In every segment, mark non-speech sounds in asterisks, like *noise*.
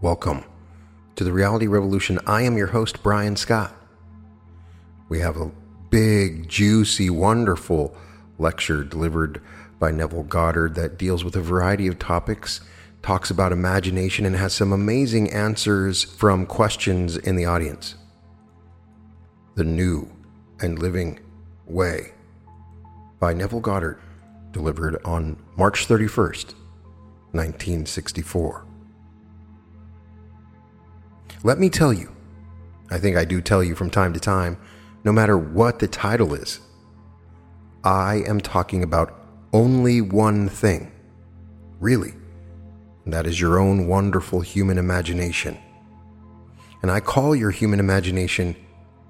Welcome to the Reality Revolution. I am your host, Brian Scott. We have a big, juicy, wonderful lecture delivered by Neville Goddard that deals with a variety of topics, talks about imagination, and has some amazing answers from questions in the audience. The New and Living Way by Neville Goddard, delivered on March 31st, 1964. Let me tell you, I think I do tell you from time to time, no matter what the title is, I am talking about only one thing. Really. And that is your own wonderful human imagination. And I call your human imagination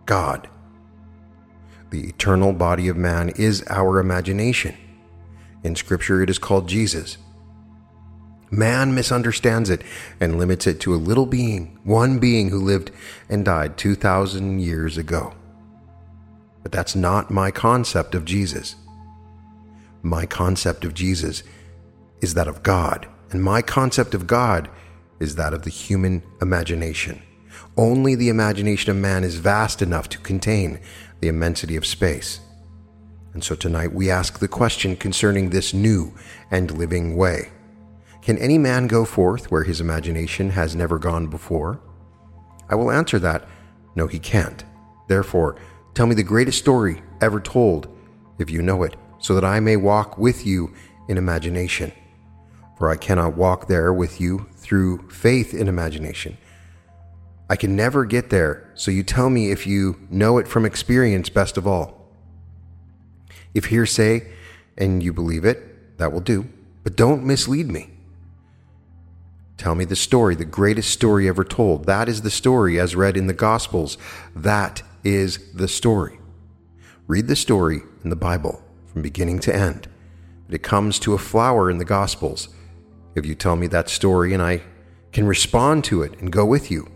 God. The eternal body of man is our imagination. In Scripture, it is called Jesus. Man misunderstands it and limits it to a little being, one being who lived and died 2,000 years ago. But that's not my concept of Jesus. My concept of Jesus is that of God, and my concept of God is that of the human imagination. Only the imagination of man is vast enough to contain the immensity of space. And so tonight we ask the question concerning this new and living way. Can any man go forth where his imagination has never gone before? I will answer that no, he can't. Therefore, tell me the greatest story ever told, if you know it, so that I may walk with you in imagination. For I cannot walk there with you through faith in imagination. I can never get there, so you tell me if you know it from experience best of all. If hearsay and you believe it, that will do, but don't mislead me. Tell me the story, the greatest story ever told. That is the story as read in the Gospels. That is the story. Read the story in the Bible from beginning to end. But it comes to a flower in the Gospels. If you tell me that story and I can respond to it and go with you,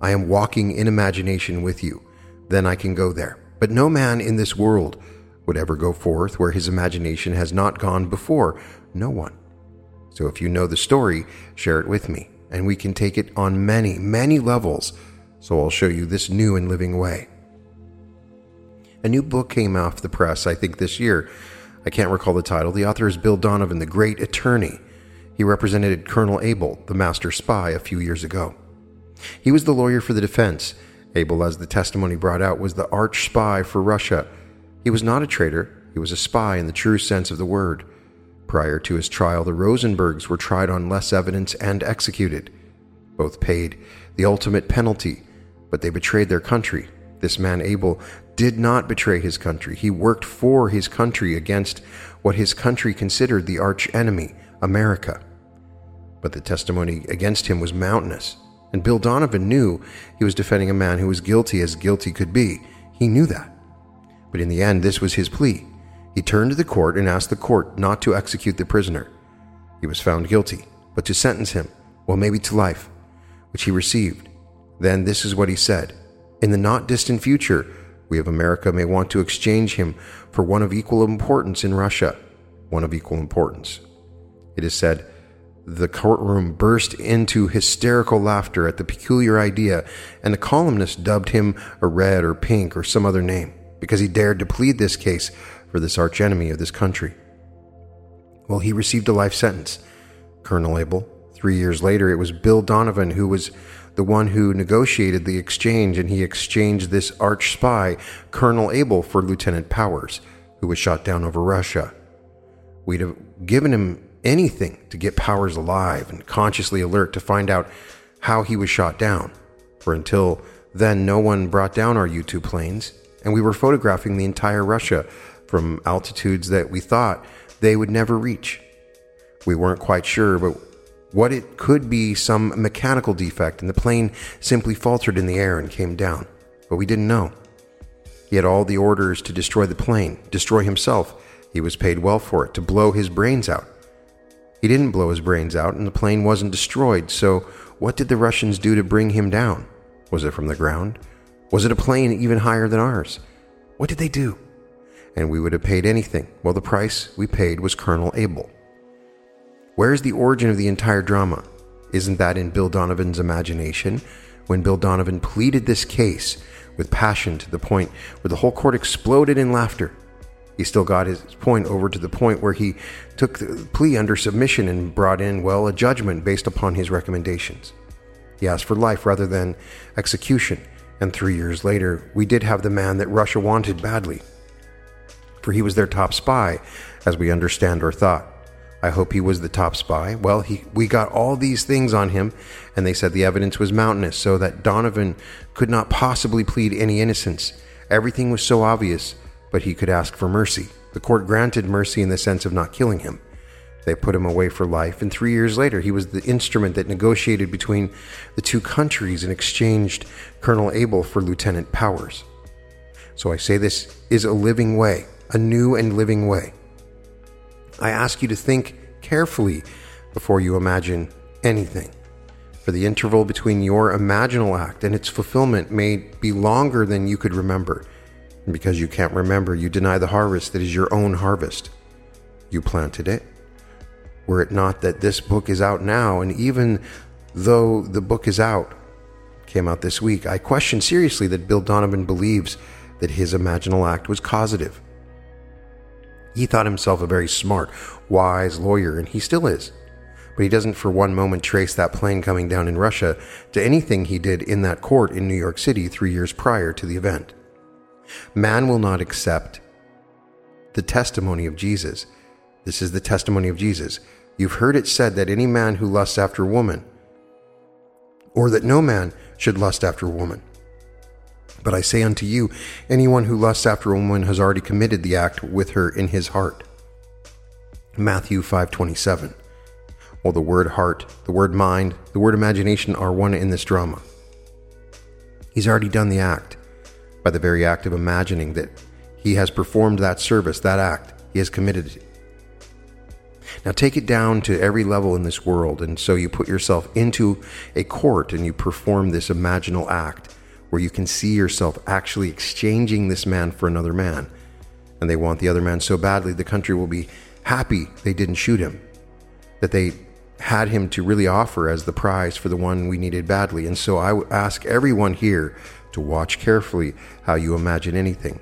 I am walking in imagination with you, then I can go there. But no man in this world would ever go forth where his imagination has not gone before. No one. So if you know the story, share it with me, and we can take it on many, many levels. So I'll show you this new and living way. A new book came off the press, I think, this year. I can't recall the title. The author is Bill Donovan, the great attorney. He represented Colonel Abel, the master spy, a few years ago. He was the lawyer for the defense. Abel, as the testimony brought out, was the arch spy for Russia. He was not a traitor, he was a spy in the true sense of the word. Prior to his trial, the Rosenbergs were tried on less evidence and executed. Both paid the ultimate penalty, but they betrayed their country. This man, Abel, did not betray his country. He worked for his country against what his country considered the arch enemy, America. But the testimony against him was mountainous, and Bill Donovan knew he was defending a man who was guilty as guilty could be. He knew that. But in the end, this was his plea. He turned to the court and asked the court not to execute the prisoner. He was found guilty, but to sentence him, well, maybe to life, which he received. Then this is what he said In the not distant future, we of America may want to exchange him for one of equal importance in Russia. One of equal importance. It is said, the courtroom burst into hysterical laughter at the peculiar idea, and the columnist dubbed him a red or pink or some other name because he dared to plead this case for this archenemy of this country. Well, he received a life sentence. Colonel Abel. Three years later, it was Bill Donovan who was the one who negotiated the exchange, and he exchanged this arch spy, Colonel Abel, for Lieutenant Powers, who was shot down over Russia. We'd have given him anything to get Powers alive and consciously alert to find out how he was shot down, for until then, no one brought down our U 2 planes, and we were photographing the entire Russia from altitudes that we thought they would never reach. We weren't quite sure, but what it could be some mechanical defect, and the plane simply faltered in the air and came down. But we didn't know. He had all the orders to destroy the plane, destroy himself. He was paid well for it, to blow his brains out. He didn't blow his brains out, and the plane wasn't destroyed, so what did the Russians do to bring him down? Was it from the ground? Was it a plane even higher than ours? What did they do? And we would have paid anything. Well, the price we paid was Colonel Abel. Where is the origin of the entire drama? Isn't that in Bill Donovan's imagination? When Bill Donovan pleaded this case with passion to the point where the whole court exploded in laughter. He still got his point over to the point where he took the plea under submission and brought in, well, a judgment based upon his recommendations. He asked for life rather than execution, and three years later, we did have the man that Russia wanted badly. For he was their top spy, as we understand or thought. I hope he was the top spy. Well, he, we got all these things on him, and they said the evidence was mountainous, so that Donovan could not possibly plead any innocence. Everything was so obvious, but he could ask for mercy. The court granted mercy in the sense of not killing him. They put him away for life, and three years later, he was the instrument that negotiated between the two countries and exchanged Colonel Abel for Lieutenant Powers. So I say this is a living way, a new and living way. I ask you to think carefully before you imagine anything. For the interval between your imaginal act and its fulfillment may be longer than you could remember. And because you can't remember, you deny the harvest that is your own harvest. You planted it. Were it not that this book is out now, and even though the book is out, came out this week, I question seriously that Bill Donovan believes that his imaginal act was causative. He thought himself a very smart, wise lawyer, and he still is. But he doesn't for one moment trace that plane coming down in Russia to anything he did in that court in New York City three years prior to the event. Man will not accept the testimony of Jesus. This is the testimony of Jesus. You've heard it said that any man who lusts after a woman, or that no man should lust after a woman. But I say unto you, anyone who lusts after a woman has already committed the act with her in his heart. Matthew 5:27. Well, the word heart, the word mind, the word imagination are one in this drama. He's already done the act by the very act of imagining that he has performed that service, that act. He has committed it. Now take it down to every level in this world, and so you put yourself into a court and you perform this imaginal act where you can see yourself actually exchanging this man for another man. And they want the other man so badly, the country will be happy they didn't shoot him, that they had him to really offer as the prize for the one we needed badly. And so I ask everyone here to watch carefully how you imagine anything.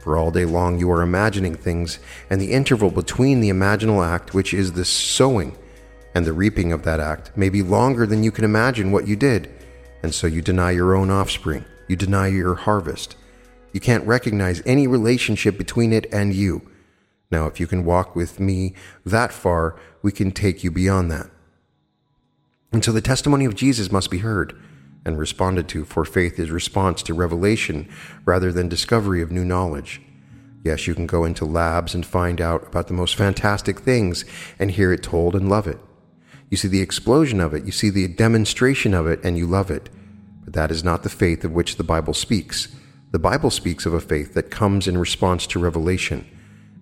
For all day long you are imagining things, and the interval between the imaginal act, which is the sowing, and the reaping of that act, may be longer than you can imagine what you did and so you deny your own offspring. You deny your harvest. You can't recognize any relationship between it and you. Now, if you can walk with me that far, we can take you beyond that. And so the testimony of Jesus must be heard and responded to, for faith is response to revelation rather than discovery of new knowledge. Yes, you can go into labs and find out about the most fantastic things and hear it told and love it. You see the explosion of it, you see the demonstration of it, and you love it. But that is not the faith of which the Bible speaks. The Bible speaks of a faith that comes in response to revelation.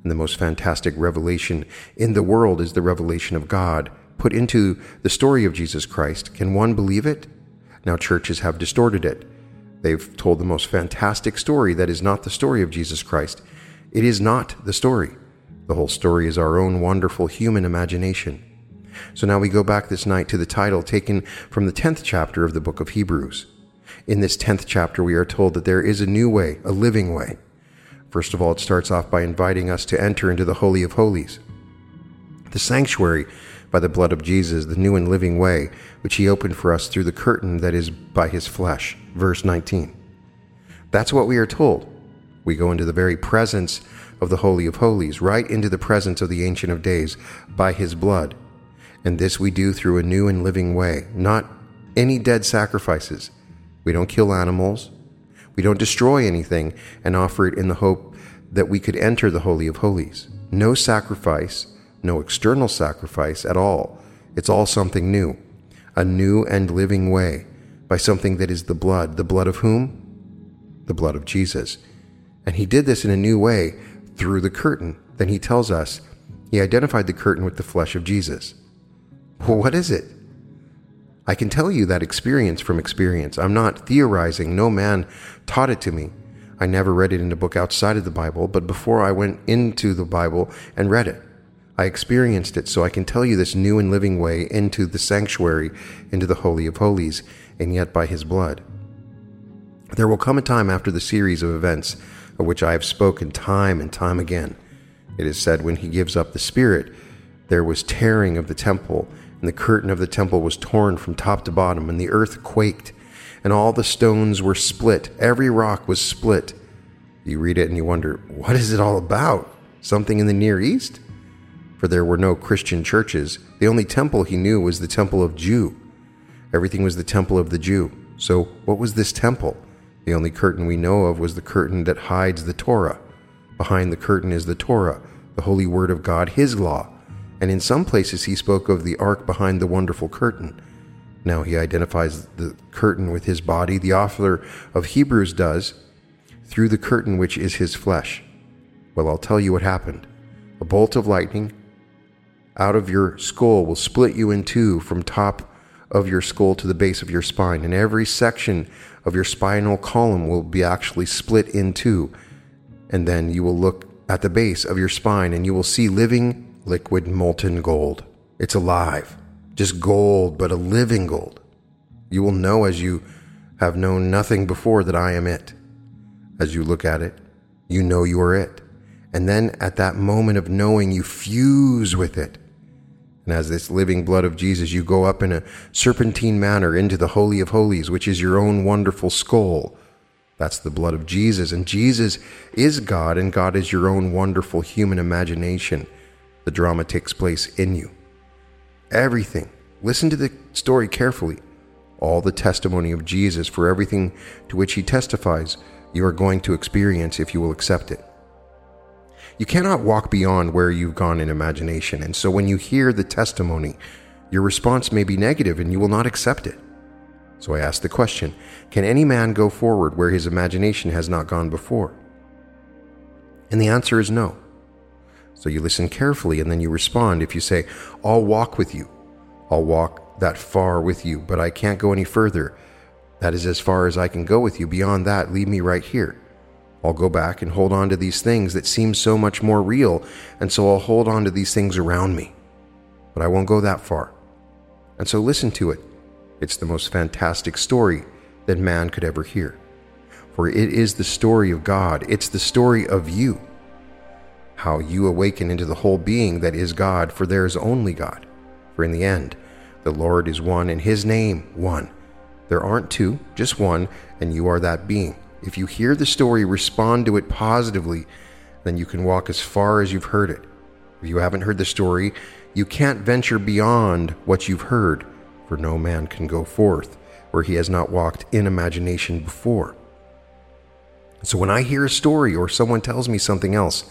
And the most fantastic revelation in the world is the revelation of God put into the story of Jesus Christ. Can one believe it? Now, churches have distorted it. They've told the most fantastic story that is not the story of Jesus Christ. It is not the story. The whole story is our own wonderful human imagination. So now we go back this night to the title taken from the 10th chapter of the book of Hebrews. In this 10th chapter, we are told that there is a new way, a living way. First of all, it starts off by inviting us to enter into the Holy of Holies, the sanctuary by the blood of Jesus, the new and living way, which he opened for us through the curtain that is by his flesh. Verse 19. That's what we are told. We go into the very presence of the Holy of Holies, right into the presence of the Ancient of Days by his blood. And this we do through a new and living way, not any dead sacrifices. We don't kill animals. We don't destroy anything and offer it in the hope that we could enter the Holy of Holies. No sacrifice, no external sacrifice at all. It's all something new, a new and living way by something that is the blood. The blood of whom? The blood of Jesus. And he did this in a new way through the curtain. Then he tells us he identified the curtain with the flesh of Jesus. Well, what is it? I can tell you that experience from experience. I'm not theorizing. No man taught it to me. I never read it in a book outside of the Bible, but before I went into the Bible and read it, I experienced it, so I can tell you this new and living way into the sanctuary, into the Holy of Holies, and yet by His blood. There will come a time after the series of events of which I have spoken time and time again. It is said when He gives up the Spirit, there was tearing of the temple, and the curtain of the temple was torn from top to bottom, and the earth quaked, and all the stones were split, every rock was split. You read it and you wonder, what is it all about? Something in the Near East? For there were no Christian churches. The only temple he knew was the temple of Jew. Everything was the temple of the Jew. So, what was this temple? The only curtain we know of was the curtain that hides the Torah. Behind the curtain is the Torah, the holy word of God, his law. And in some places he spoke of the ark behind the wonderful curtain. Now he identifies the curtain with his body, the author of Hebrews does, through the curtain which is his flesh. Well, I'll tell you what happened. A bolt of lightning out of your skull will split you in two from top of your skull to the base of your spine, and every section of your spinal column will be actually split in two. And then you will look at the base of your spine and you will see living, liquid, molten gold. It's alive. Just gold, but a living gold. You will know as you have known nothing before that I am it. As you look at it, you know you are it. And then at that moment of knowing, you fuse with it. And as this living blood of Jesus, you go up in a serpentine manner into the Holy of Holies, which is your own wonderful skull. That's the blood of Jesus. And Jesus is God, and God is your own wonderful human imagination. The drama takes place in you. Everything. Listen to the story carefully. All the testimony of Jesus for everything to which he testifies, you are going to experience if you will accept it. You cannot walk beyond where you've gone in imagination, and so when you hear the testimony, your response may be negative and you will not accept it. So I ask the question Can any man go forward where his imagination has not gone before? And the answer is no. So you listen carefully and then you respond. If you say, I'll walk with you, I'll walk that far with you, but I can't go any further. That is as far as I can go with you. Beyond that, leave me right here. I'll go back and hold on to these things that seem so much more real, and so I'll hold on to these things around me. But I won't go that far. And so listen to it. It's the most fantastic story that man could ever hear. For it is the story of God, it's the story of you. How you awaken into the whole being that is God, for there is only God. For in the end, the Lord is one, and his name one. There aren't two, just one, and you are that being. If you hear the story, respond to it positively, then you can walk as far as you've heard it. If you haven't heard the story, you can't venture beyond what you've heard, for no man can go forth where he has not walked in imagination before. So when I hear a story or someone tells me something else,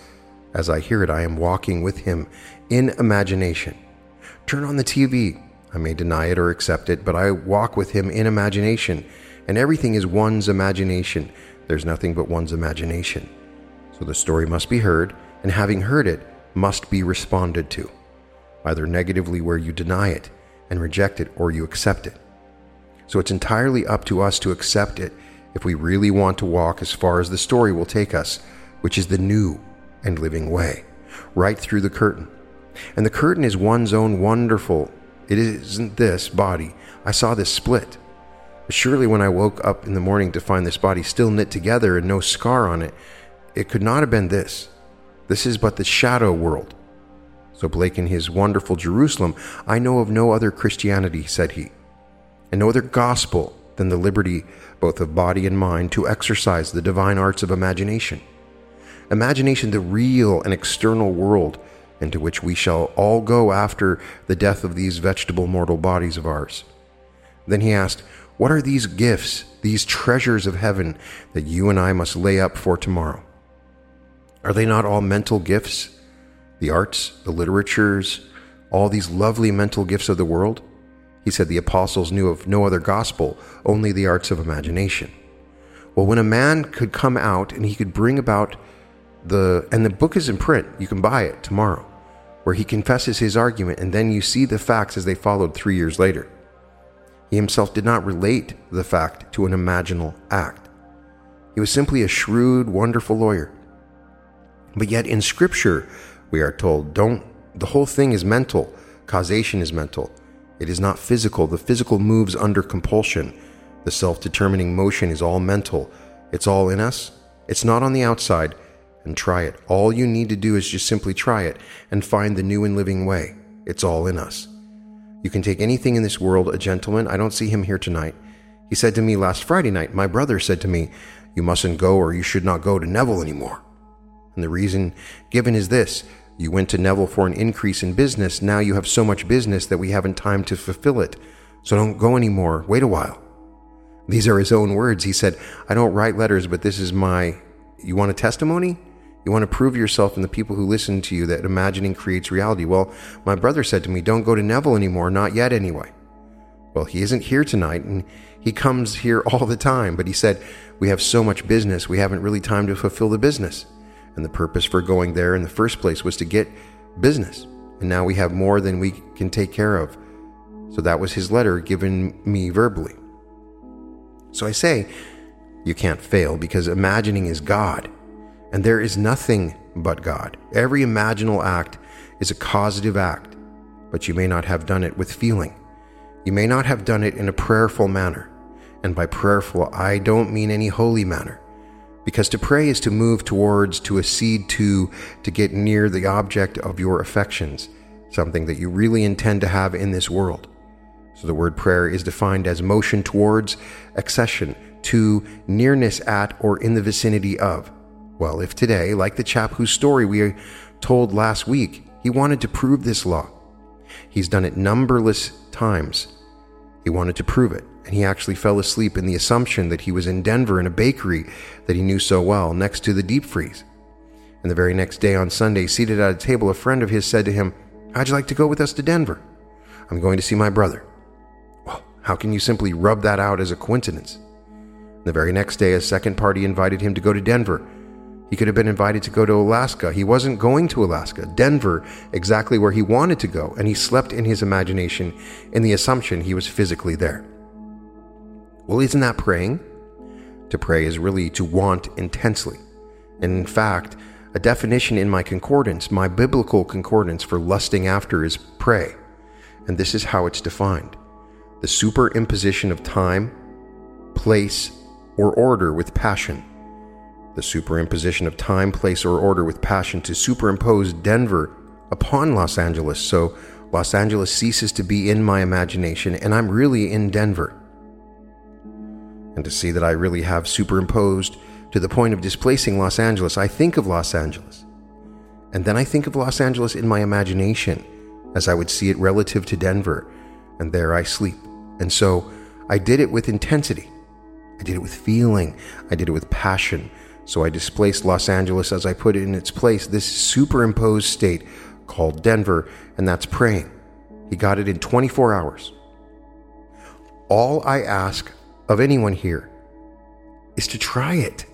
as I hear it, I am walking with him in imagination. Turn on the TV. I may deny it or accept it, but I walk with him in imagination and everything is one's imagination. There's nothing but one's imagination. So the story must be heard, and having heard it, must be responded to, either negatively where you deny it and reject it, or you accept it. So it's entirely up to us to accept it if we really want to walk as far as the story will take us, which is the new and living way, right through the curtain. And the curtain is one's own wonderful. It isn't this body. I saw this split. Surely when I woke up in the morning to find this body still knit together and no scar on it, it could not have been this. This is but the shadow world. So Blake in his wonderful Jerusalem, I know of no other Christianity, said he, and no other gospel than the liberty both of body and mind to exercise the divine arts of imagination. Imagination, the real and external world into which we shall all go after the death of these vegetable mortal bodies of ours. Then he asked, what are these gifts, these treasures of heaven that you and I must lay up for tomorrow? Are they not all mental gifts? The arts, the literatures, all these lovely mental gifts of the world? He said the apostles knew of no other gospel, only the arts of imagination. Well, when a man could come out and he could bring about the, and the book is in print, you can buy it tomorrow, where he confesses his argument, and then you see the facts as they followed three years later. He himself did not relate the fact to an imaginal act. He was simply a shrewd, wonderful lawyer. But yet in Scripture, we are told, don't The whole thing is mental. Causation is mental. It is not physical. The physical moves under compulsion. The self determining motion is all mental. It's all in us. It's not on the outside. And try it. All you need to do is just simply try it and find the new and living way. It's all in us. You can take anything in this world. A gentleman, I don't see him here tonight. He said to me last Friday night, My brother said to me, You mustn't go or you should not go to Neville anymore. And the reason given is this you went to Neville for an increase in business. Now you have so much business that we haven't time to fulfill it. So don't go anymore. Wait a while. These are his own words. He said, I don't write letters, but this is my. You want a testimony? You want to prove yourself and the people who listen to you that imagining creates reality. Well, my brother said to me, Don't go to Neville anymore, not yet anyway. Well, he isn't here tonight, and he comes here *laughs* all the time, but he said, We have so much business, we haven't really time to fulfill the business. And the purpose for going there in the first place was to get business. And now we have more than we can take care of. So that was his letter given me verbally. So I say, you can't fail because imagining is God. And there is nothing but God. Every imaginal act is a causative act, but you may not have done it with feeling. You may not have done it in a prayerful manner. And by prayerful, I don't mean any holy manner because to pray is to move towards, to accede to, to get near the object of your affections, something that you really intend to have in this world. So the word prayer is defined as motion towards, accession to, nearness at, or in the vicinity of. Well, if today, like the chap whose story we told last week, he wanted to prove this law, he's done it numberless times. He wanted to prove it and he actually fell asleep in the assumption that he was in Denver in a bakery that he knew so well, next to the deep freeze. And the very next day on Sunday, seated at a table, a friend of his said to him, How'd you like to go with us to Denver? I'm going to see my brother. Well, how can you simply rub that out as a coincidence? The very next day, a second party invited him to go to Denver. He could have been invited to go to Alaska. He wasn't going to Alaska, Denver, exactly where he wanted to go, and he slept in his imagination in the assumption he was physically there. Well, isn't that praying? To pray is really to want intensely. And in fact, a definition in my concordance, my biblical concordance for lusting after is pray. And this is how it's defined the superimposition of time, place, or order with passion. The superimposition of time, place, or order with passion to superimpose Denver upon Los Angeles. So Los Angeles ceases to be in my imagination, and I'm really in Denver and to see that I really have superimposed to the point of displacing Los Angeles, I think of Los Angeles. And then I think of Los Angeles in my imagination as I would see it relative to Denver, and there I sleep. And so I did it with intensity. I did it with feeling. I did it with passion. So I displaced Los Angeles as I put it in its place, this superimposed state called Denver, and that's praying. He got it in 24 hours. All I ask of anyone here is to try it.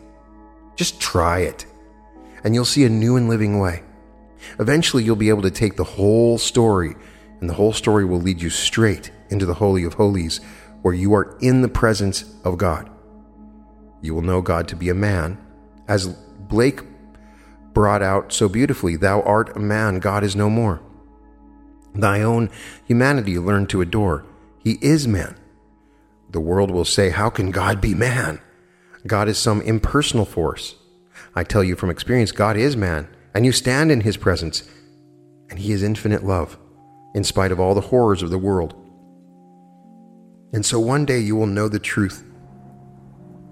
Just try it, and you'll see a new and living way. Eventually, you'll be able to take the whole story, and the whole story will lead you straight into the Holy of Holies, where you are in the presence of God. You will know God to be a man, as Blake brought out so beautifully Thou art a man, God is no more. Thy own humanity learn to adore. He is man. The world will say, How can God be man? God is some impersonal force. I tell you from experience, God is man, and you stand in his presence, and he is infinite love, in spite of all the horrors of the world. And so one day you will know the truth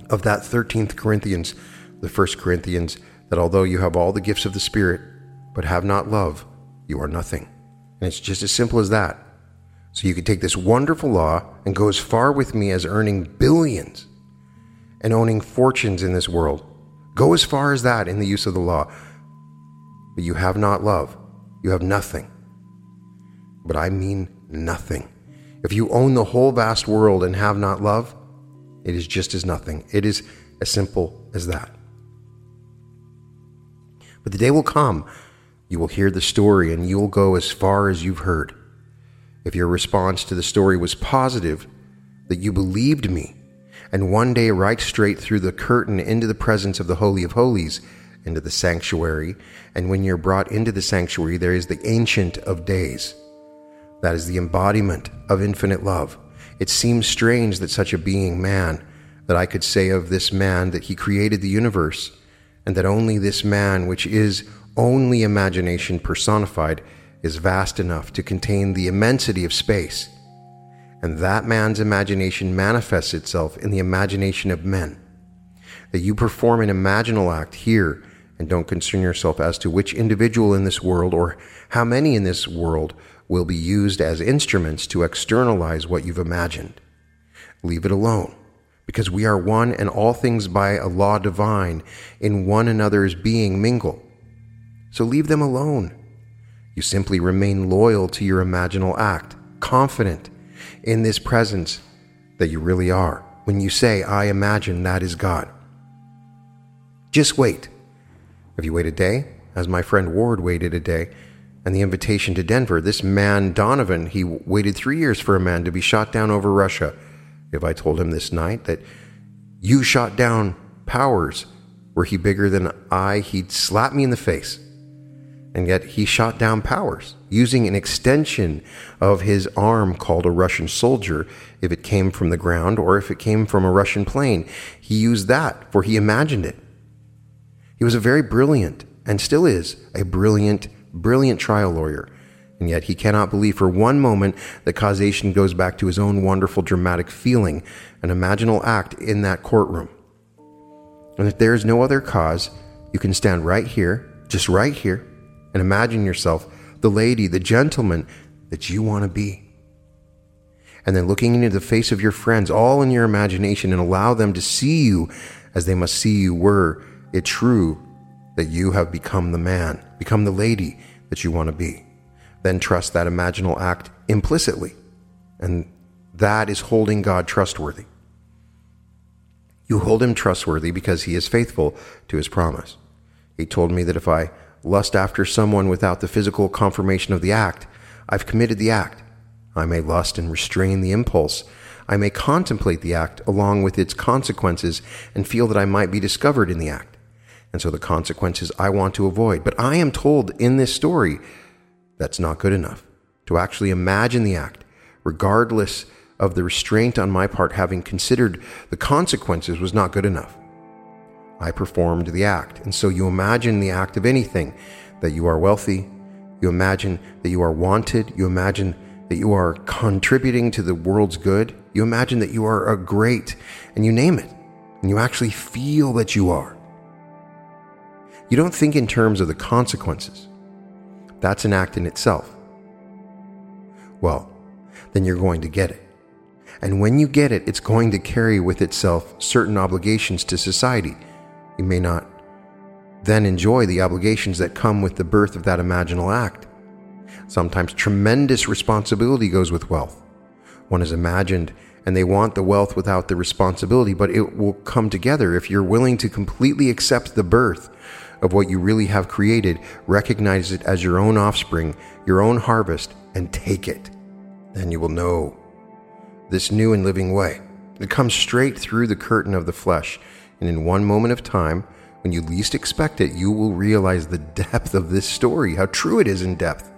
of that 13th Corinthians, the 1st Corinthians, that although you have all the gifts of the Spirit, but have not love, you are nothing. And it's just as simple as that. So you could take this wonderful law and go as far with me as earning billions and owning fortunes in this world. Go as far as that in the use of the law. But you have not love. You have nothing. But I mean nothing. If you own the whole vast world and have not love, it is just as nothing. It is as simple as that. But the day will come, you will hear the story and you will go as far as you've heard. If your response to the story was positive, that you believed me, and one day right straight through the curtain into the presence of the Holy of Holies, into the sanctuary, and when you're brought into the sanctuary, there is the Ancient of Days. That is the embodiment of infinite love. It seems strange that such a being, man, that I could say of this man that he created the universe, and that only this man, which is only imagination personified, is vast enough to contain the immensity of space. And that man's imagination manifests itself in the imagination of men. That you perform an imaginal act here and don't concern yourself as to which individual in this world or how many in this world will be used as instruments to externalize what you've imagined. Leave it alone, because we are one and all things by a law divine in one another's being mingle. So leave them alone. You simply remain loyal to your imaginal act, confident in this presence that you really are. When you say, I imagine that is God. Just wait. Have you waited a day? As my friend Ward waited a day, and the invitation to Denver, this man, Donovan, he waited three years for a man to be shot down over Russia. If I told him this night that you shot down powers, were he bigger than I, he'd slap me in the face. And yet he shot down powers using an extension of his arm called a Russian soldier, if it came from the ground or if it came from a Russian plane. He used that, for he imagined it. He was a very brilliant, and still is, a brilliant, brilliant trial lawyer. And yet he cannot believe for one moment that causation goes back to his own wonderful dramatic feeling, an imaginal act in that courtroom. And if there is no other cause, you can stand right here, just right here, and imagine yourself the lady, the gentleman that you want to be. And then looking into the face of your friends, all in your imagination, and allow them to see you as they must see you were it true that you have become the man, become the lady that you want to be. Then trust that imaginal act implicitly. And that is holding God trustworthy. You hold him trustworthy because he is faithful to his promise. He told me that if I lust after someone without the physical confirmation of the act, I've committed the act. I may lust and restrain the impulse. I may contemplate the act along with its consequences and feel that I might be discovered in the act. And so the consequences I want to avoid. But I am told in this story that's not good enough. To actually imagine the act, regardless of the restraint on my part, having considered the consequences, was not good enough. I performed the act. And so you imagine the act of anything that you are wealthy, you imagine that you are wanted, you imagine that you are contributing to the world's good, you imagine that you are a great, and you name it, and you actually feel that you are. You don't think in terms of the consequences. That's an act in itself. Well, then you're going to get it. And when you get it, it's going to carry with itself certain obligations to society. You may not then enjoy the obligations that come with the birth of that imaginal act. Sometimes tremendous responsibility goes with wealth. One is imagined and they want the wealth without the responsibility, but it will come together if you're willing to completely accept the birth of what you really have created, recognize it as your own offspring, your own harvest, and take it. Then you will know this new and living way. It comes straight through the curtain of the flesh, and in one moment of time, when you least expect it, you will realize the depth of this story, how true it is in depth.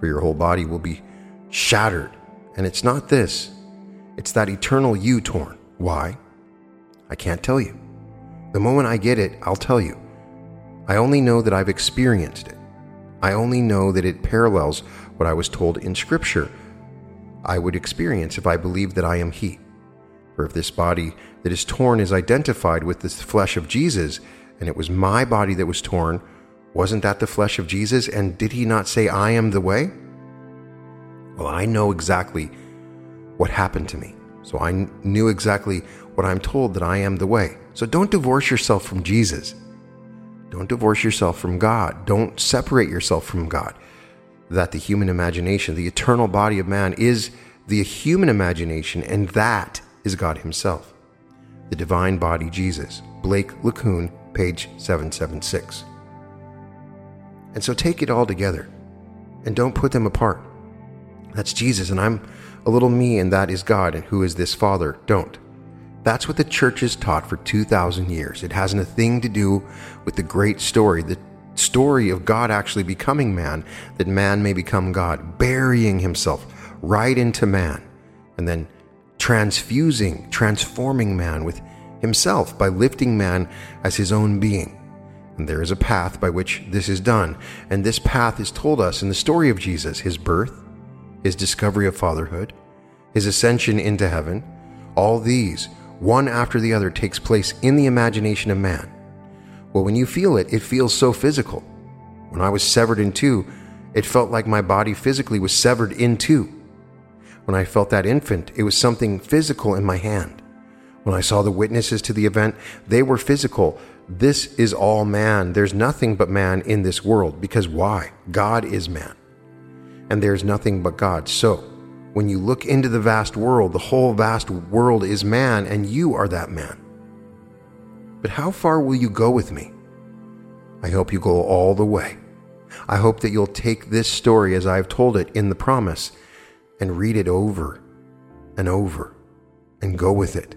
For your whole body will be shattered. And it's not this, it's that eternal you torn. Why? I can't tell you. The moment I get it, I'll tell you. I only know that I've experienced it. I only know that it parallels what I was told in Scripture I would experience if I believed that I am He. For if this body that is torn is identified with the flesh of Jesus, and it was my body that was torn, wasn't that the flesh of Jesus? And did He not say, I am the way? Well, I know exactly what happened to me. So I knew exactly what I'm told that I am the way. So don't divorce yourself from Jesus. Don't divorce yourself from God. Don't separate yourself from God. That the human imagination, the eternal body of man, is the human imagination, and that is God Himself. The divine body, Jesus. Blake LeCun, page 776. And so take it all together and don't put them apart. That's Jesus, and I'm a little me, and that is God, and who is this Father? Don't. That's what the church has taught for 2,000 years. It hasn't a thing to do with the great story, the story of God actually becoming man, that man may become God, burying himself right into man, and then transfusing, transforming man with himself by lifting man as his own being. And there is a path by which this is done, and this path is told us in the story of Jesus his birth, his discovery of fatherhood, his ascension into heaven. All these, one after the other, takes place in the imagination of man. Well, when you feel it, it feels so physical. When I was severed in two, it felt like my body physically was severed in two. When I felt that infant, it was something physical in my hand. When I saw the witnesses to the event, they were physical. This is all man. There's nothing but man in this world. Because why? God is man. And there's nothing but God. So, when you look into the vast world, the whole vast world is man, and you are that man. But how far will you go with me? I hope you go all the way. I hope that you'll take this story as I have told it in the promise and read it over and over and go with it.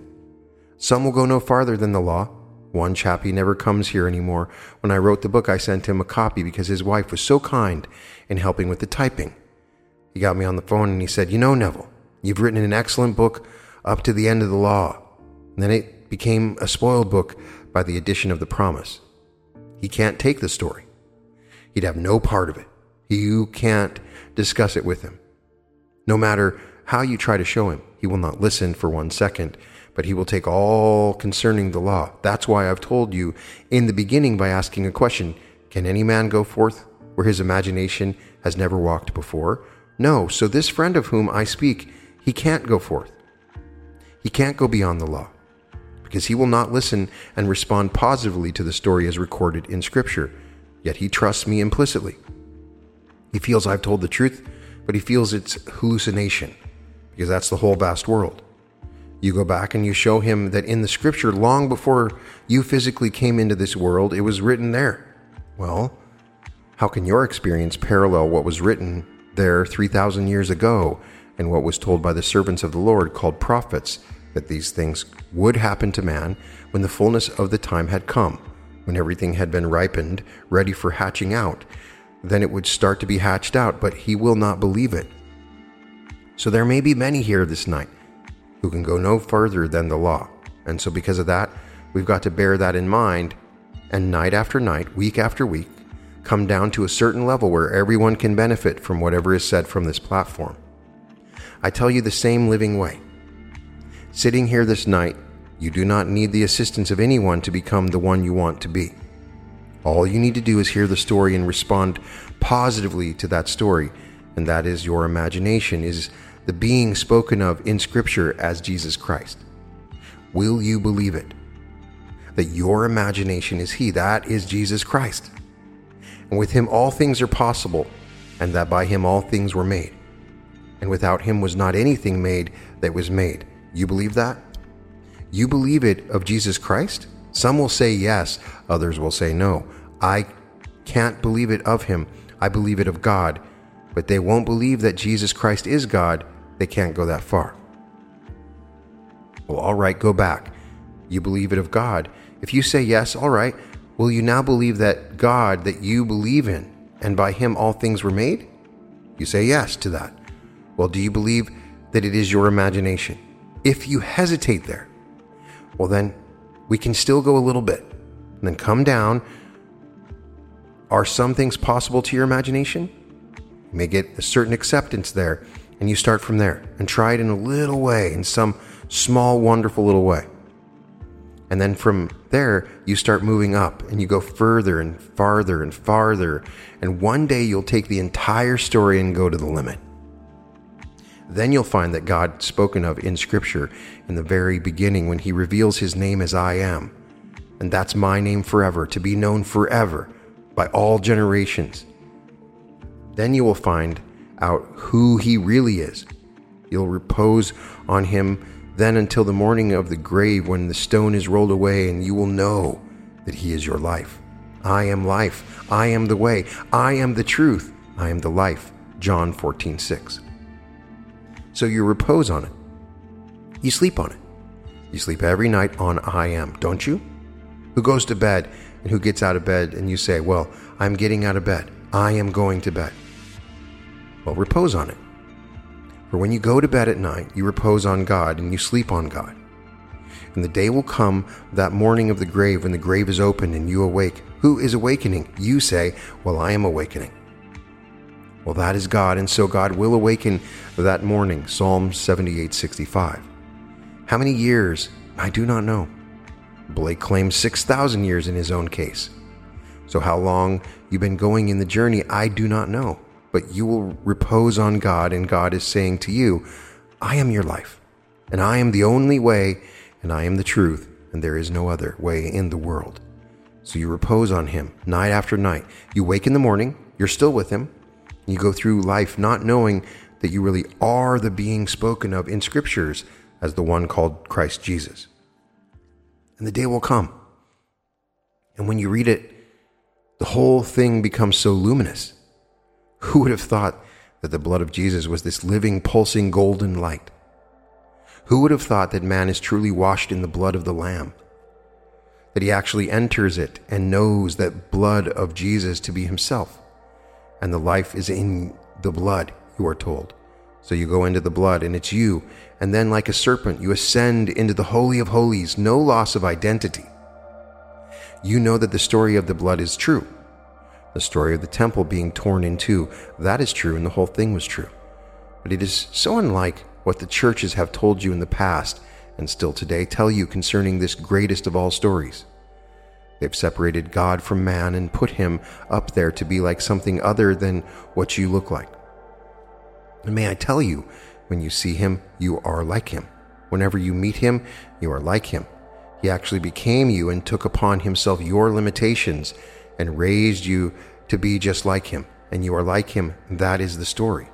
Some will go no farther than the law. One chappie never comes here anymore. When I wrote the book, I sent him a copy because his wife was so kind in helping with the typing. He got me on the phone and he said, You know, Neville, you've written an excellent book up to the end of the law. And then it became a spoiled book by the addition of the promise. He can't take the story. He'd have no part of it. You can't discuss it with him. No matter how you try to show him, he will not listen for one second, but he will take all concerning the law. That's why I've told you in the beginning by asking a question Can any man go forth where his imagination has never walked before? No, so this friend of whom I speak, he can't go forth. He can't go beyond the law because he will not listen and respond positively to the story as recorded in Scripture, yet he trusts me implicitly. He feels I've told the truth, but he feels it's hallucination, because that's the whole vast world. You go back and you show him that in the Scripture, long before you physically came into this world, it was written there. Well, how can your experience parallel what was written there 3,000 years ago and what was told by the servants of the Lord called prophets that these things would happen to man when the fullness of the time had come, when everything had been ripened, ready for hatching out. Then it would start to be hatched out, but he will not believe it. So there may be many here this night who can go no further than the law. And so, because of that, we've got to bear that in mind and night after night, week after week, come down to a certain level where everyone can benefit from whatever is said from this platform. I tell you the same living way. Sitting here this night, you do not need the assistance of anyone to become the one you want to be. All you need to do is hear the story and respond positively to that story, and that is your imagination, is the being spoken of in Scripture as Jesus Christ. Will you believe it? That your imagination is He, that is Jesus Christ. And with Him all things are possible, and that by Him all things were made. And without Him was not anything made that was made. You believe that? You believe it of Jesus Christ? Some will say yes, others will say no. I can't believe it of him. I believe it of God. But they won't believe that Jesus Christ is God. They can't go that far. Well, all right, go back. You believe it of God. If you say yes, all right, will you now believe that God that you believe in and by him all things were made? You say yes to that. Well, do you believe that it is your imagination? If you hesitate there, well, then we can still go a little bit and then come down. Are some things possible to your imagination? You may get a certain acceptance there, and you start from there and try it in a little way, in some small, wonderful little way. And then from there, you start moving up and you go further and farther and farther. And one day you'll take the entire story and go to the limit. Then you'll find that God spoken of in Scripture in the very beginning when He reveals His name as I am. And that's my name forever, to be known forever by all generations. Then you will find out who He really is. You'll repose on Him then until the morning of the grave when the stone is rolled away, and you will know that He is your life. I am life. I am the way. I am the truth. I am the life. John 14, 6 so you repose on it. You sleep on it. You sleep every night on I am, don't you? Who goes to bed and who gets out of bed and you say, Well, I'm getting out of bed. I am going to bed. Well, repose on it. For when you go to bed at night, you repose on God and you sleep on God. And the day will come, that morning of the grave, when the grave is opened and you awake. Who is awakening? You say, Well, I am awakening. Well, that is God, and so God will awaken that morning. Psalm 78 65. How many years? I do not know. Blake claims 6,000 years in his own case. So, how long you've been going in the journey, I do not know. But you will repose on God, and God is saying to you, I am your life, and I am the only way, and I am the truth, and there is no other way in the world. So you repose on Him night after night. You wake in the morning, you're still with Him. You go through life not knowing that you really are the being spoken of in scriptures as the one called Christ Jesus. And the day will come. And when you read it, the whole thing becomes so luminous. Who would have thought that the blood of Jesus was this living, pulsing golden light? Who would have thought that man is truly washed in the blood of the Lamb? That he actually enters it and knows that blood of Jesus to be himself. And the life is in the blood, you are told. So you go into the blood and it's you. And then, like a serpent, you ascend into the Holy of Holies, no loss of identity. You know that the story of the blood is true. The story of the temple being torn in two, that is true, and the whole thing was true. But it is so unlike what the churches have told you in the past and still today tell you concerning this greatest of all stories. They've separated God from man and put him up there to be like something other than what you look like. And may I tell you, when you see him, you are like him. Whenever you meet him, you are like him. He actually became you and took upon himself your limitations and raised you to be just like him. And you are like him. That is the story.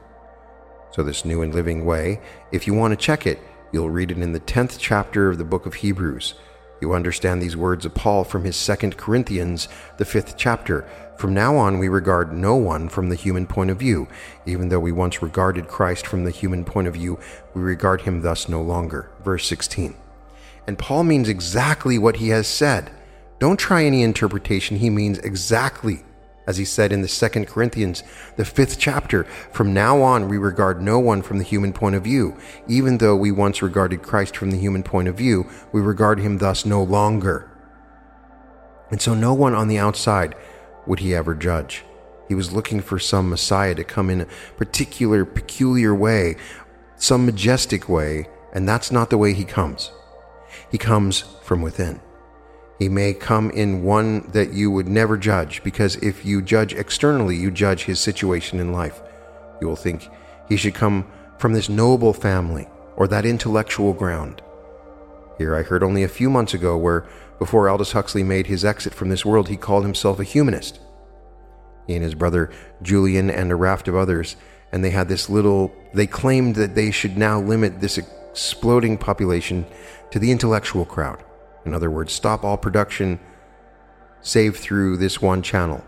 So, this new and living way, if you want to check it, you'll read it in the 10th chapter of the book of Hebrews. You understand these words of Paul from his 2 Corinthians, the 5th chapter. From now on, we regard no one from the human point of view. Even though we once regarded Christ from the human point of view, we regard him thus no longer. Verse 16. And Paul means exactly what he has said. Don't try any interpretation. He means exactly as he said in the second Corinthians, the fifth chapter, from now on we regard no one from the human point of view. Even though we once regarded Christ from the human point of view, we regard him thus no longer. And so no one on the outside would he ever judge. He was looking for some Messiah to come in a particular, peculiar way, some majestic way, and that's not the way he comes. He comes from within. He may come in one that you would never judge, because if you judge externally, you judge his situation in life. You will think he should come from this noble family or that intellectual ground. Here I heard only a few months ago where, before Aldous Huxley made his exit from this world, he called himself a humanist. He and his brother Julian and a raft of others, and they had this little, they claimed that they should now limit this exploding population to the intellectual crowd. In other words, stop all production save through this one channel,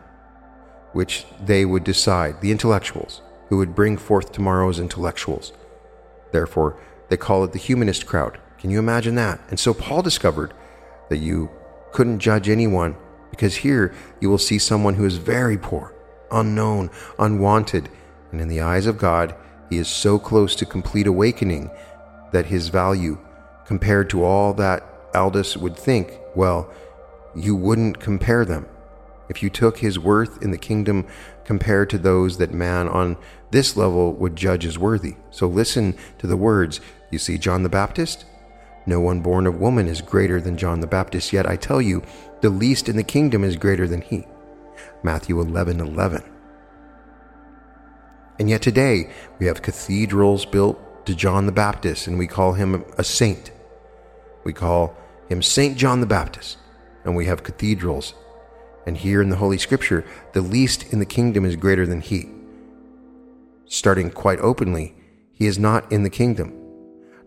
which they would decide, the intellectuals, who would bring forth tomorrow's intellectuals. Therefore, they call it the humanist crowd. Can you imagine that? And so Paul discovered that you couldn't judge anyone because here you will see someone who is very poor, unknown, unwanted, and in the eyes of God, he is so close to complete awakening that his value, compared to all that Aldous would think, well, you wouldn't compare them. If you took his worth in the kingdom compared to those that man on this level would judge as worthy. So listen to the words. You see John the Baptist? No one born of woman is greater than John the Baptist, yet I tell you, the least in the kingdom is greater than he. Matthew 11 11. And yet today, we have cathedrals built to John the Baptist, and we call him a saint. We call him St. John the Baptist, and we have cathedrals. And here in the Holy Scripture, the least in the kingdom is greater than he. Starting quite openly, he is not in the kingdom.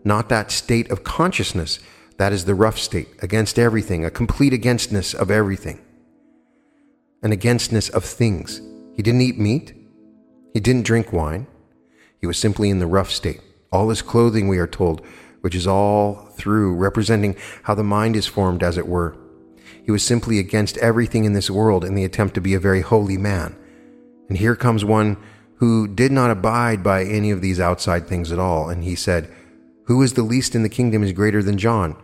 Not that state of consciousness, that is the rough state, against everything, a complete againstness of everything, an againstness of things. He didn't eat meat, he didn't drink wine, he was simply in the rough state. All his clothing, we are told, which is all through, representing how the mind is formed, as it were. He was simply against everything in this world in the attempt to be a very holy man. And here comes one who did not abide by any of these outside things at all, and he said, Who is the least in the kingdom is greater than John.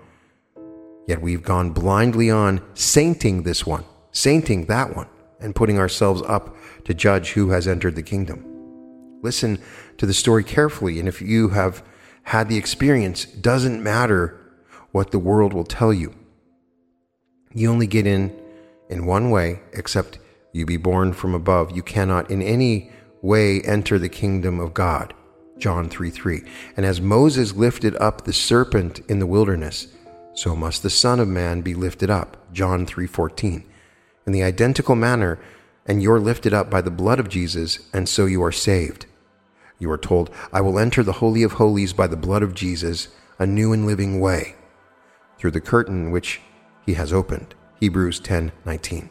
Yet we've gone blindly on sainting this one, sainting that one, and putting ourselves up to judge who has entered the kingdom. Listen to the story carefully, and if you have had the experience, doesn't matter what the world will tell you. You only get in in one way, except you be born from above. You cannot in any way enter the kingdom of God. John 3 3. And as Moses lifted up the serpent in the wilderness, so must the Son of Man be lifted up. John 3 14. In the identical manner, and you're lifted up by the blood of Jesus, and so you are saved. You are told, I will enter the Holy of Holies by the blood of Jesus, a new and living way, through the curtain which he has opened. Hebrews 10:19.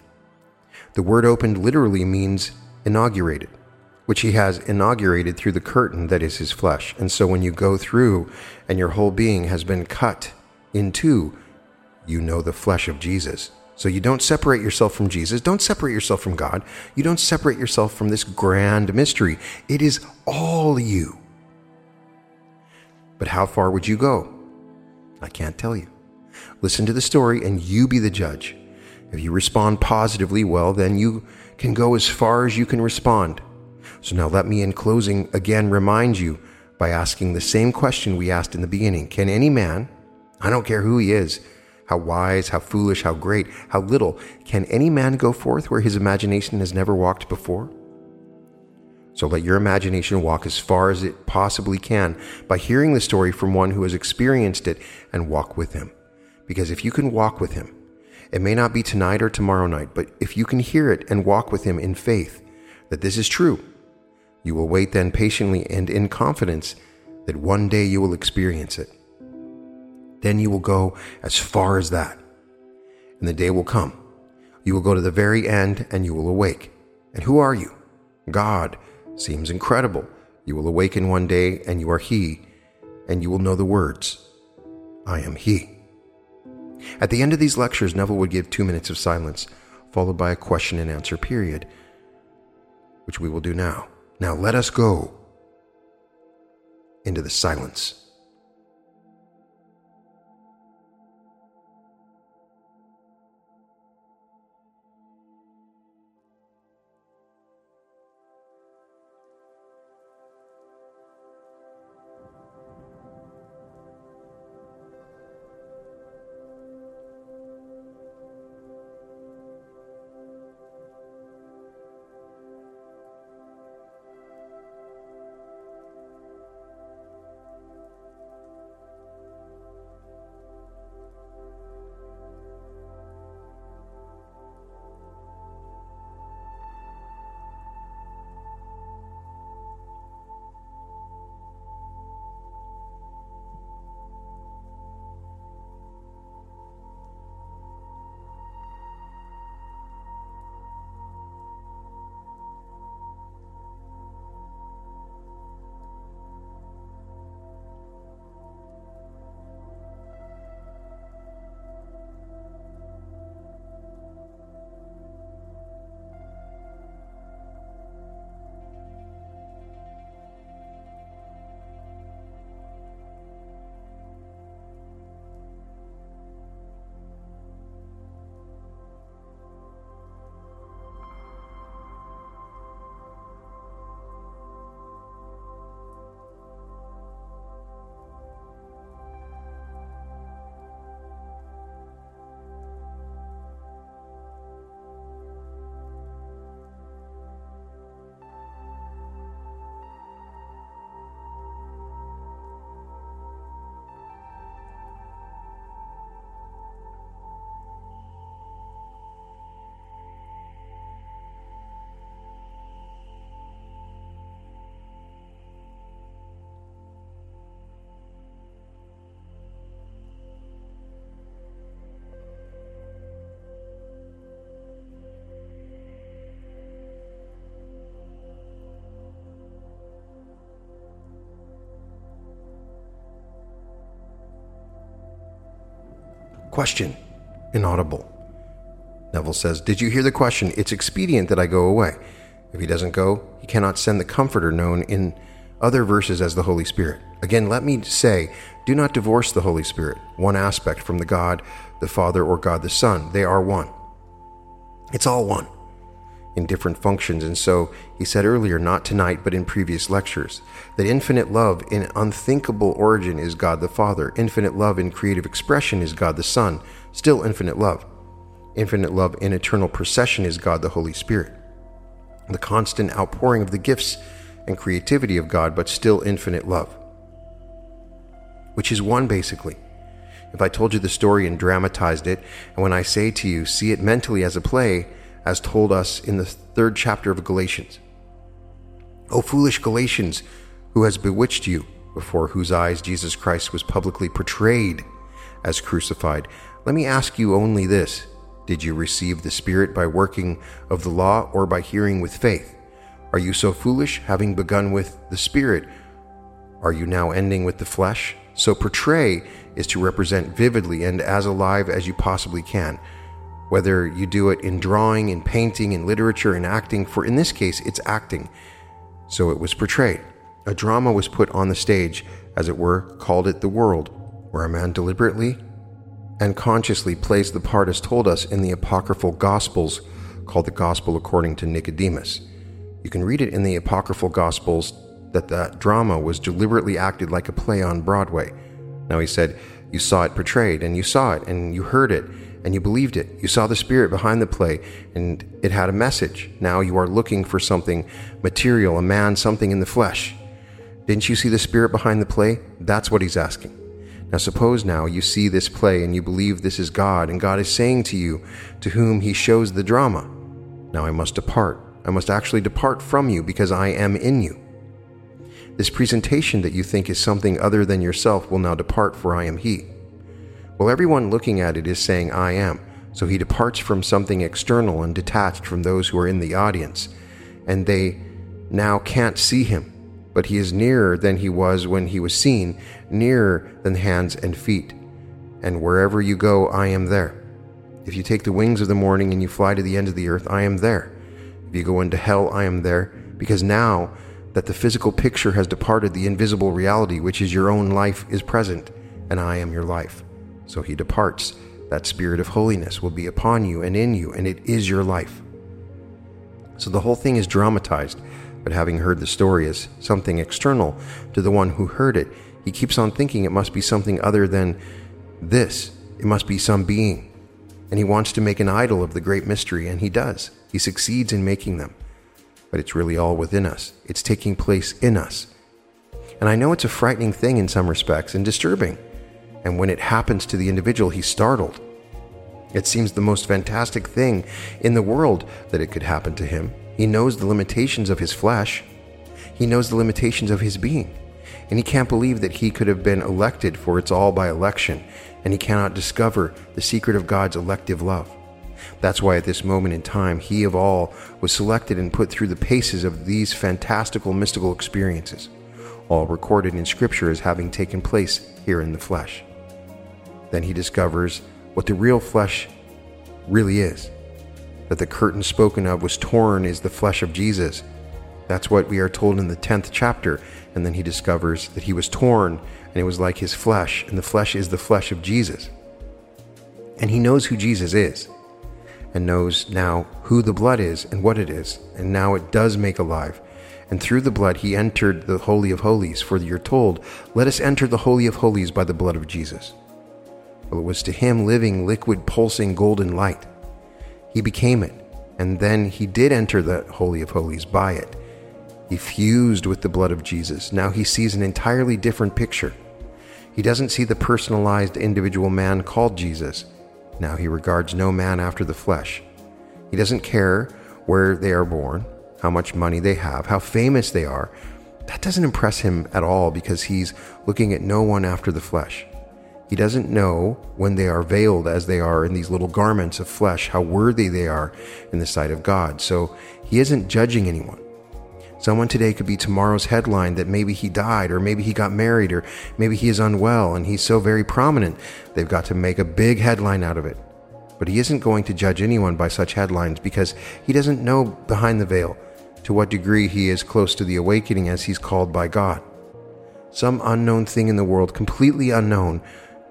The word opened literally means inaugurated, which he has inaugurated through the curtain that is his flesh. And so when you go through and your whole being has been cut in two, you know the flesh of Jesus. So you don't separate yourself from Jesus. Don't separate yourself from God. You don't separate yourself from this grand mystery. It is all you. But how far would you go? I can't tell you. Listen to the story and you be the judge. If you respond positively, well, then you can go as far as you can respond. So now let me, in closing, again remind you by asking the same question we asked in the beginning Can any man, I don't care who he is, how wise, how foolish, how great, how little, can any man go forth where his imagination has never walked before? So let your imagination walk as far as it possibly can by hearing the story from one who has experienced it and walk with him. Because if you can walk with him, it may not be tonight or tomorrow night, but if you can hear it and walk with him in faith that this is true, you will wait then patiently and in confidence that one day you will experience it. Then you will go as far as that. And the day will come. You will go to the very end and you will awake. And who are you? God seems incredible. You will awaken one day and you are He, and you will know the words I am He. At the end of these lectures, Neville would give two minutes of silence, followed by a question and answer period, which we will do now. Now let us go into the silence. Question. Inaudible. Neville says, Did you hear the question? It's expedient that I go away. If he doesn't go, he cannot send the Comforter known in other verses as the Holy Spirit. Again, let me say, do not divorce the Holy Spirit, one aspect from the God the Father or God the Son. They are one. It's all one in different functions. And so he said earlier, not tonight, but in previous lectures, that infinite love in unthinkable origin is God the Father, infinite love in creative expression is God the Son, still infinite love. Infinite love in eternal procession is God the Holy Spirit. The constant outpouring of the gifts and creativity of God, but still infinite love, which is one basically. If I told you the story and dramatized it, and when I say to you, see it mentally as a play, as told us in the third chapter of Galatians. O foolish Galatians, who has bewitched you, before whose eyes Jesus Christ was publicly portrayed as crucified? Let me ask you only this Did you receive the Spirit by working of the law or by hearing with faith? Are you so foolish, having begun with the Spirit? Are you now ending with the flesh? So portray is to represent vividly and as alive as you possibly can. Whether you do it in drawing, in painting, in literature, in acting, for in this case, it's acting. So it was portrayed. A drama was put on the stage, as it were, called it the world, where a man deliberately and consciously plays the part as told us in the apocryphal Gospels, called the Gospel according to Nicodemus. You can read it in the apocryphal Gospels that that drama was deliberately acted like a play on Broadway. Now he said, You saw it portrayed, and you saw it, and you heard it, and you believed it. You saw the spirit behind the play, and it had a message. Now you are looking for something material, a man, something in the flesh. Didn't you see the spirit behind the play? That's what he's asking. Now, suppose now you see this play and you believe this is God, and God is saying to you, to whom he shows the drama, Now I must depart. I must actually depart from you because I am in you. This presentation that you think is something other than yourself will now depart, for I am He. Well, everyone looking at it is saying, I am. So he departs from something external and detached from those who are in the audience, and they now can't see him, but he is nearer than he was when he was seen, nearer than hands and feet. And wherever you go, I am there. If you take the wings of the morning and you fly to the end of the earth, I am there. If you go into hell, I am there, because now that the physical picture has departed, the invisible reality, which is your own life, is present, and I am your life. So he departs. That spirit of holiness will be upon you and in you, and it is your life. So the whole thing is dramatized, but having heard the story as something external to the one who heard it, he keeps on thinking it must be something other than this. It must be some being. And he wants to make an idol of the great mystery, and he does. He succeeds in making them but it's really all within us. It's taking place in us. And I know it's a frightening thing in some respects and disturbing. And when it happens to the individual, he's startled. It seems the most fantastic thing in the world that it could happen to him. He knows the limitations of his flesh, he knows the limitations of his being. And he can't believe that he could have been elected, for it's all by election, and he cannot discover the secret of God's elective love. That's why at this moment in time, he of all was selected and put through the paces of these fantastical mystical experiences, all recorded in Scripture as having taken place here in the flesh. Then he discovers what the real flesh really is that the curtain spoken of was torn is the flesh of Jesus. That's what we are told in the 10th chapter. And then he discovers that he was torn and it was like his flesh, and the flesh is the flesh of Jesus. And he knows who Jesus is and knows now who the blood is and what it is, and now it does make alive. And through the blood he entered the Holy of Holies, for you're told, Let us enter the Holy of Holies by the blood of Jesus. It was to him living, liquid, pulsing golden light. He became it, and then he did enter the Holy of Holies by it. He fused with the blood of Jesus. Now he sees an entirely different picture. He doesn't see the personalized individual man called Jesus. Now he regards no man after the flesh. He doesn't care where they are born, how much money they have, how famous they are. That doesn't impress him at all because he's looking at no one after the flesh. He doesn't know when they are veiled as they are in these little garments of flesh how worthy they are in the sight of God. So he isn't judging anyone. Someone today could be tomorrow's headline that maybe he died, or maybe he got married, or maybe he is unwell and he's so very prominent they've got to make a big headline out of it. But he isn't going to judge anyone by such headlines because he doesn't know behind the veil to what degree he is close to the awakening as he's called by God. Some unknown thing in the world, completely unknown,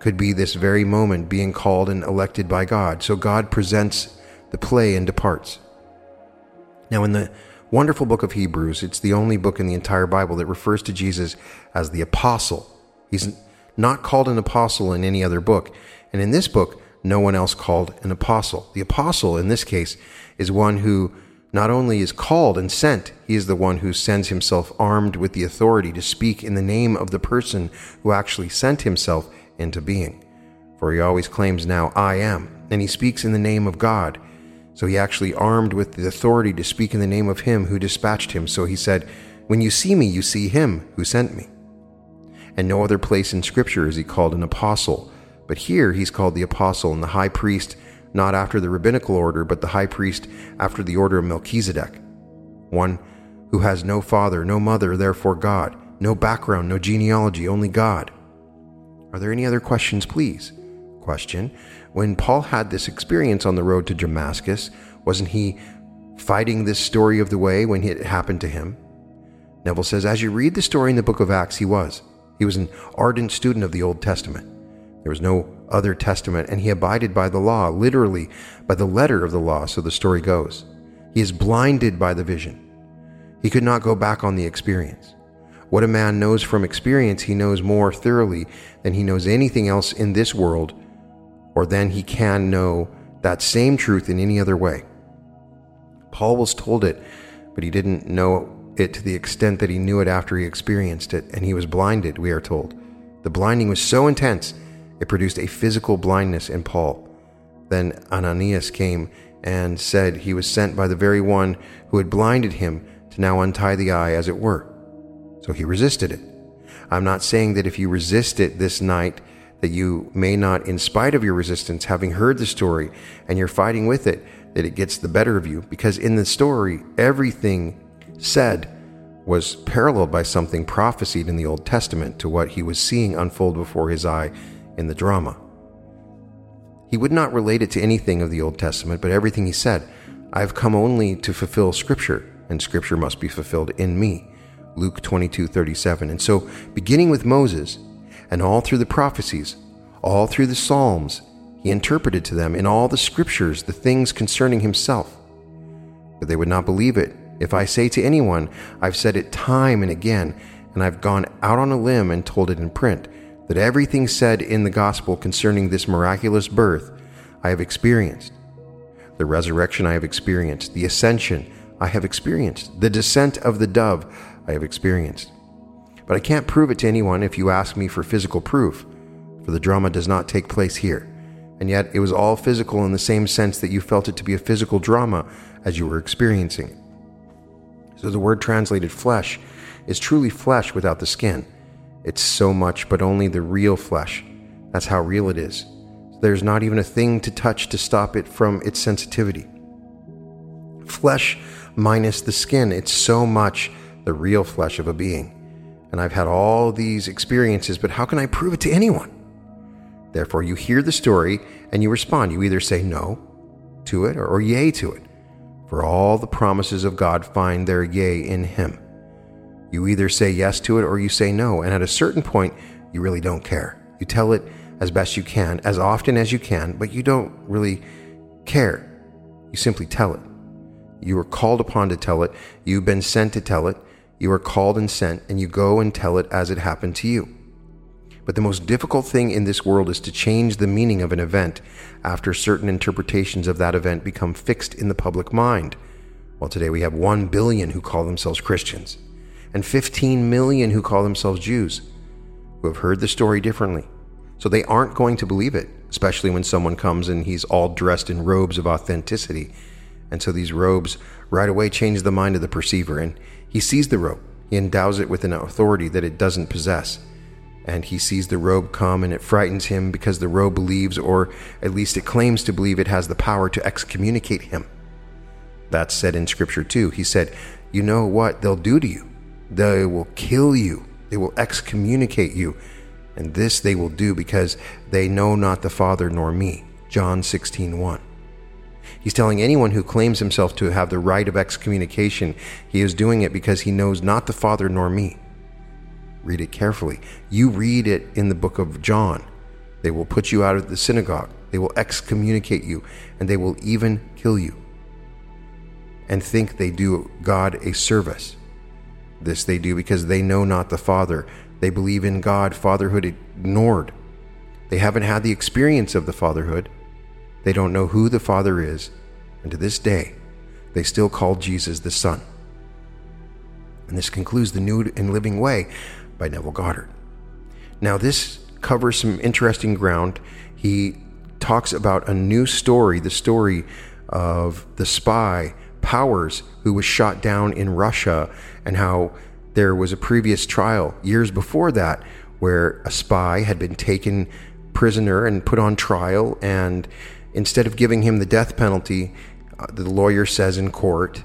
could be this very moment being called and elected by God. So God presents the play and departs. Now, in the wonderful book of Hebrews, it's the only book in the entire Bible that refers to Jesus as the apostle. He's not called an apostle in any other book. And in this book, no one else called an apostle. The apostle, in this case, is one who not only is called and sent, he is the one who sends himself armed with the authority to speak in the name of the person who actually sent himself into being. For he always claims now, I am, and he speaks in the name of God. So he actually armed with the authority to speak in the name of him who dispatched him. So he said, When you see me, you see him who sent me. And no other place in Scripture is he called an apostle, but here he's called the apostle and the high priest, not after the rabbinical order, but the high priest after the order of Melchizedek. One who has no father, no mother, therefore God, no background, no genealogy, only God. Are there any other questions, please? Question when Paul had this experience on the road to Damascus, wasn't he fighting this story of the way when it happened to him? Neville says, as you read the story in the book of Acts, he was. He was an ardent student of the Old Testament. There was no other testament, and he abided by the law, literally by the letter of the law, so the story goes. He is blinded by the vision. He could not go back on the experience. What a man knows from experience, he knows more thoroughly than he knows anything else in this world or than he can know that same truth in any other way. Paul was told it, but he didn't know it to the extent that he knew it after he experienced it, and he was blinded, we are told. The blinding was so intense, it produced a physical blindness in Paul. Then Ananias came and said he was sent by the very one who had blinded him to now untie the eye, as it were. So he resisted it. I'm not saying that if you resist it this night, that you may not, in spite of your resistance, having heard the story and you're fighting with it, that it gets the better of you. Because in the story, everything said was paralleled by something prophesied in the Old Testament to what he was seeing unfold before his eye in the drama. He would not relate it to anything of the Old Testament, but everything he said, I've come only to fulfill Scripture, and Scripture must be fulfilled in me. Luke 22 37. And so, beginning with Moses, and all through the prophecies, all through the Psalms, he interpreted to them in all the scriptures the things concerning himself. But they would not believe it. If I say to anyone, I've said it time and again, and I've gone out on a limb and told it in print, that everything said in the gospel concerning this miraculous birth I have experienced. The resurrection I have experienced. The ascension I have experienced. The descent of the dove I have experienced. But I can't prove it to anyone if you ask me for physical proof, for the drama does not take place here. And yet it was all physical in the same sense that you felt it to be a physical drama as you were experiencing. It. So the word translated flesh is truly flesh without the skin. It's so much, but only the real flesh. That's how real it is. There's not even a thing to touch to stop it from its sensitivity. Flesh minus the skin, it's so much the real flesh of a being and I've had all these experiences, but how can I prove it to anyone? Therefore, you hear the story and you respond. You either say no to it or, yea to it. For all the promises of God find their yea in Him. You either say yes to it or you say no, and at a certain point, you really don't care. You tell it as best you can, as often as you can, but you don't really care. You simply tell it. You are called upon to tell it. You've been sent to tell it. You are called and sent, and you go and tell it as it happened to you. But the most difficult thing in this world is to change the meaning of an event after certain interpretations of that event become fixed in the public mind. Well, today we have 1 billion who call themselves Christians, and 15 million who call themselves Jews, who have heard the story differently. So they aren't going to believe it, especially when someone comes and he's all dressed in robes of authenticity. And so these robes right away change the mind of the perceiver, and he sees the robe. He endows it with an authority that it doesn't possess. And he sees the robe come, and it frightens him because the robe believes, or at least it claims to believe, it has the power to excommunicate him. That's said in Scripture too. He said, you know what they'll do to you. They will kill you, they will excommunicate you. And this they will do because they know not the Father nor me. John 16 1. He's telling anyone who claims himself to have the right of excommunication, he is doing it because he knows not the Father nor me. Read it carefully. You read it in the book of John. They will put you out of the synagogue, they will excommunicate you, and they will even kill you. And think they do God a service. This they do because they know not the Father. They believe in God, fatherhood ignored. They haven't had the experience of the fatherhood. They don't know who the Father is, and to this day, they still call Jesus the Son. And this concludes The New and Living Way by Neville Goddard. Now, this covers some interesting ground. He talks about a new story, the story of the spy Powers, who was shot down in Russia, and how there was a previous trial years before that where a spy had been taken prisoner and put on trial, and instead of giving him the death penalty, uh, the lawyer says in court,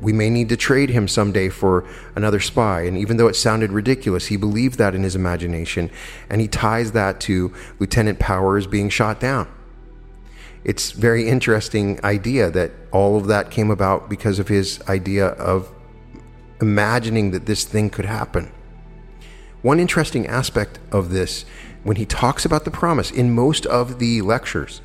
we may need to trade him someday for another spy. And even though it sounded ridiculous, he believed that in his imagination, and he ties that to Lieutenant Powers being shot down. It's very interesting idea that all of that came about because of his idea of imagining that this thing could happen. One interesting aspect of this, when he talks about the promise in most of the lectures,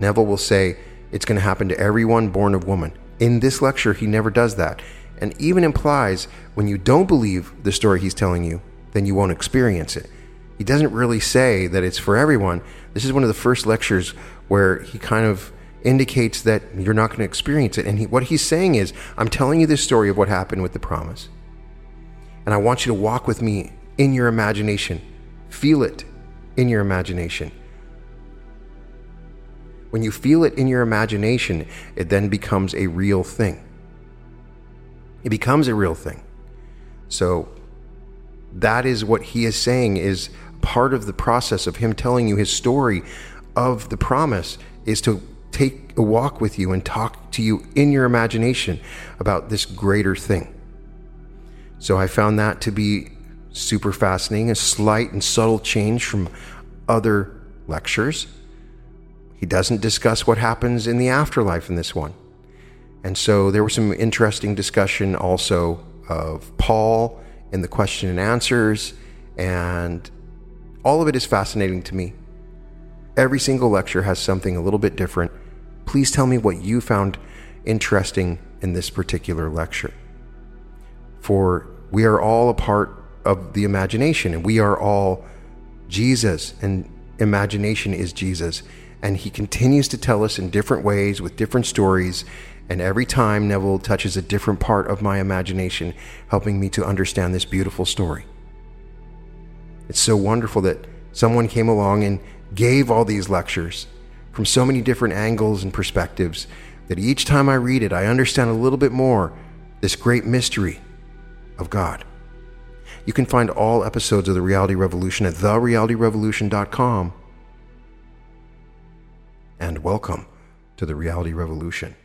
Neville will say, It's going to happen to everyone born of woman. In this lecture, he never does that, and even implies when you don't believe the story he's telling you, then you won't experience it. He doesn't really say that it's for everyone. This is one of the first lectures where he kind of indicates that you're not going to experience it. And he, what he's saying is, I'm telling you this story of what happened with the promise. And I want you to walk with me in your imagination, feel it in your imagination. When you feel it in your imagination, it then becomes a real thing. It becomes a real thing. So that is what he is saying is part of the process of him telling you his story of the promise is to take a walk with you and talk to you in your imagination about this greater thing. So I found that to be super fascinating, a slight and subtle change from other lectures. He doesn't discuss what happens in the afterlife in this one. And so there was some interesting discussion also of Paul in the question and answers, and all of it is fascinating to me. Every single lecture has something a little bit different. Please tell me what you found interesting in this particular lecture. For we are all a part of the imagination, and we are all Jesus, and imagination is Jesus. And he continues to tell us in different ways with different stories. And every time, Neville touches a different part of my imagination, helping me to understand this beautiful story. It's so wonderful that someone came along and gave all these lectures from so many different angles and perspectives that each time I read it, I understand a little bit more this great mystery of God. You can find all episodes of The Reality Revolution at therealityrevolution.com and welcome to the Reality Revolution.